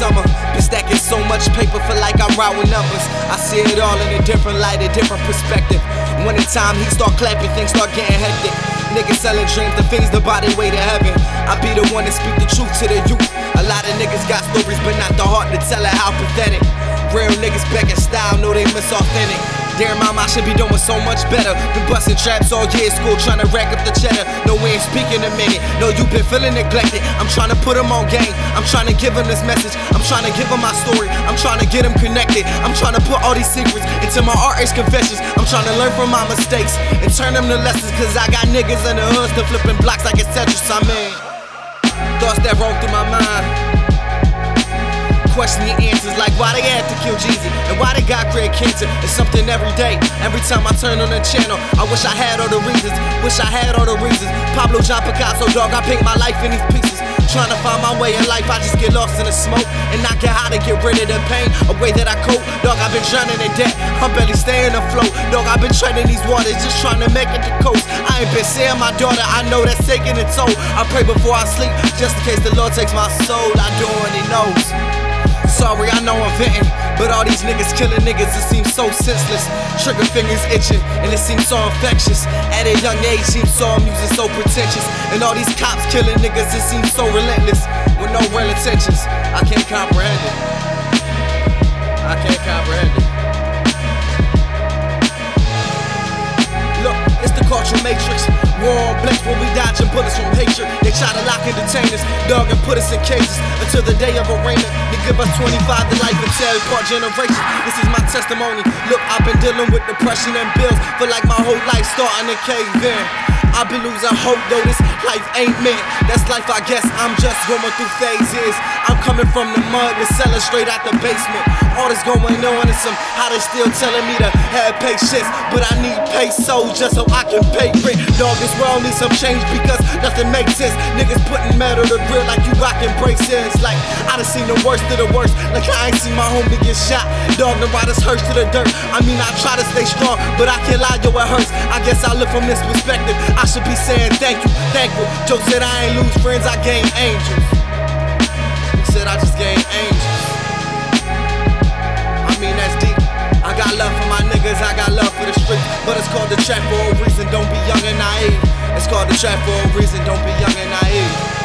summer. Been stacking so much paper, for like I'm routing numbers. I see it all in a different light, a different perspective. When in time he start clapping, things start getting hectic. Niggas selling dreams, the things the body way to heaven. I be the one to speak the truth to the youth. A lot of niggas got stories, but not the heart to tell it how pathetic. Real niggas back in style, know they miss authentic. Damn, mama, I should be doing so much better. Been busting traps all year school, trying to rack up the cheddar. No way in speaking a minute. No, you've been feeling neglected. I'm trying to put them on game. I'm trying to give them this message. I'm trying to give them my story. I'm trying to get them connected. I'm trying to put all these secrets into my RH confessions. I'm trying to learn from my mistakes and turn them to lessons. Cause I got niggas in the hood still flipping blocks like it's Tetris. I mean, thoughts that roll through my mind question your answers like why they had to kill Jeezy and why they got great cancer. It's something every day. Every time I turn on the channel, I wish I had all the reasons. Wish I had all the reasons. Pablo John Picasso, dog, I paint my life in these pieces. Trying to find my way in life, I just get lost in the smoke and not get how to get rid of the pain. A way that I cope, dog. I've been drowning in debt. I'm barely staying afloat, dog. I've been treading these waters, just trying to make it to coast. I ain't been seeing my daughter, I know that's taking a toll. I pray before I sleep, just in case the Lord takes my soul. I do what He knows. Sorry, I know I'm venting, but all these niggas killing niggas, it seems so senseless. Trigger fingers itching, and it seems so infectious. At a young age, seems so amusing, so pretentious. And all these cops killing niggas, it seems so relentless, with no real intentions. I can't comprehend it. I can't comprehend it. Look, it's the cultural matrix. On blanks where we dodging bullets from hatred. They try to lock and detain us, dog, and put us in cages until the day of arraignment. They give us 25 to life and tell part generations. This is my testimony. Look, I've been dealing with depression and bills for like my whole life starting to cave in. I've been losing hope though this life ain't meant. That's life, I guess. I'm just going through phases. I'm coming from the mud with sellers straight out the basement. All this going on and some how they still telling me to have patience, but I need pesos just so I can pay rent. Dog, this world needs some change because nothing makes sense. Niggas putting metal to grill like you rocking braces. Like I done seen the worst of the worst. Like I ain't seen my homie get shot. Dog, the riders hurts to the dirt. I mean, I try to stay strong, but I can't lie, yo, it hurts. I guess I look from this perspective. I should be saying thank you, thankful. Joe said I ain't lose friends, I gain angels. He said I just gain angels. I mean, that's deep. I got love for my niggas, I got love for the street. But it's called the trap for a reason, don't be young and naive. It's called the trap for a reason, don't be young and naive.